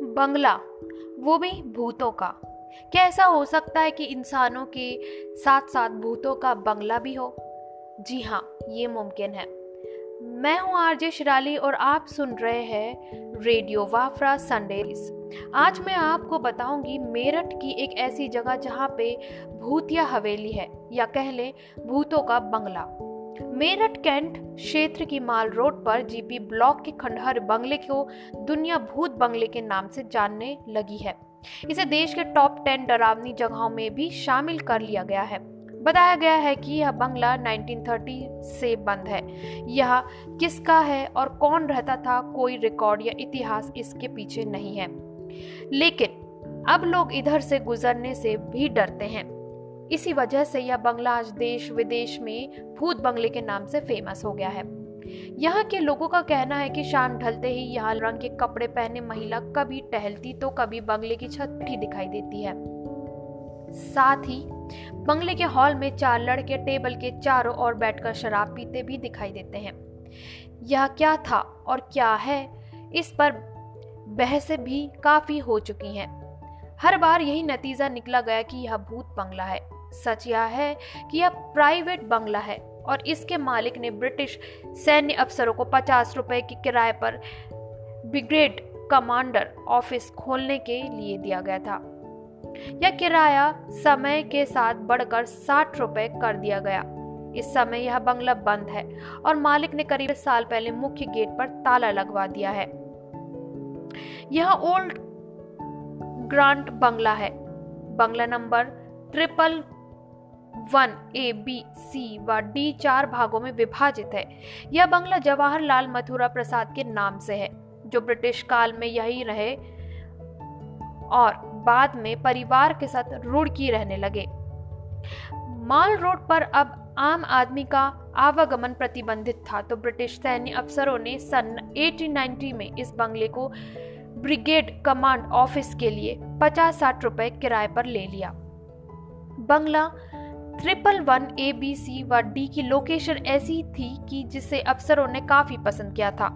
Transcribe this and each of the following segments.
बंगला, वो भी भूतों का। क्या ऐसा हो सकता है कि इंसानों के साथ साथ भूतों का बंगला भी हो? जी हाँ ये मुमकिन है। मैं हूँ आरजे शिराली और आप सुन रहे हैं रेडियो वाफरा संडेज। आज मैं आपको बताऊँगी मेरठ की एक ऐसी जगह जहाँ पे भूतिया हवेली है, या कह लें भूतों का बंगला। मेरठ कैंट क्षेत्र की माल रोड पर जीपी ब्लॉक के खंडहर बंगले को दुनिया भूत बंगले के नाम से जानने लगी है। इसे देश के टॉप टेन डरावनी जगहों में भी शामिल कर लिया गया है। बताया गया है कि यह बंगला 1930 से बंद है। यह किसका है और कौन रहता था कोई रिकॉर्ड या इतिहास इसके पीछे नहीं है। लेकिन अब लोग इधर से गुजरने से भी डरते हैं। इसी वजह से यह बंगला आज देश विदेश में भूत बंगले के नाम से फ़ेमस हो गया है। यहाँ के लोगों का कहना है कि शाम ढलते ही यहाँ रंग के कपड़े पहने महिला कभी टहलती तो कभी बंगले की छत भी दिखाई देती है। साथ ही, बंगले के हॉल में चार लड़के टेबल के चारों ओर बैठकर शराब पीते भी दिखाई देते हैं। यह क्या था और क्या है, इस पर बहसें भी काफ़ी हो चुकी हैं। हर बार यही नतीजा निकला गया कि यह भूत बंगला है। सच यह है कि यह प्राइवेट बंगला है और इसके मालिक ने ब्रिटिश सैन्य अफसरों को पचास रुपए के किराए पर ब्रिगेड कमांडर ऑफ़िस खोलने के लिए दिया गया था। यह किराया समय के साथ बढ़कर साठ रुपए कर दिया गया। इस समय यह बंगला बंद है और मालिक ने करीब साल पहले मुख्य गेट पर ताला लगवा दिया है। यह ओल्ड ग्रांट बंगला है। बंगला number triple one A B C व डी चार भागों में विभाजित है। यह बंगला जवाहरलाल मथुरा प्रसाद के नाम से है, जो ब्रिटिश काल में यही रहे और बाद में परिवार के साथ रुड़की रहने लगे। माल रोड पर अब आम आदमी का आवागमन प्रतिबंधित था तो ब्रिटिश सैन्य अफसरों ने सन 1890 में इस बंगले को ब्रिगेड कमांड ऑफ़िस के लिए पचास साठ रुपए किराए पर ले लिया। बंगला triple one A B C व डी की लोकेशन ऐसी थी कि जिसे अफसरों ने काफ़ी पसंद किया था।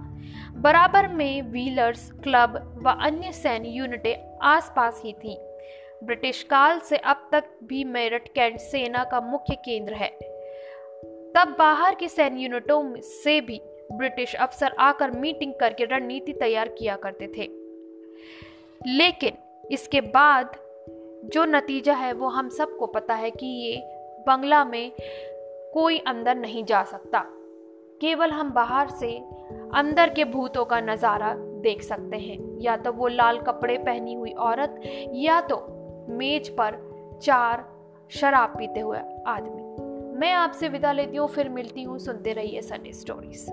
बराबर में व्हीलर्स, क्लब व अन्य सैन्य यूनिटें आसपास ही थी। ब्रिटिश काल से अब तक भी मेरठ कैंट सेना का मुख्य केंद्र है। तब बाहर की सैन्य यूनिटों से भी ब्रिटिश अफसर आकर मीटिंग करके रणनीति तैयार किया करते थे। लेकिन इसके बाद जो नतीजा है वो हम सबको पता है कि ये बंगला में कोई अंदर नहीं जा सकता। केवल हम बाहर से अंदर के भूतों का नज़ारा देख सकते हैं। या तो वो लाल कपड़े पहनी हुई औरत, या तो मेज पर चार शराब पीते हुए आदमी। मैं आपसे विदा लेती हूँ, फिर मिलती हूँ। सुनते रहिए सनी स्टोरीज़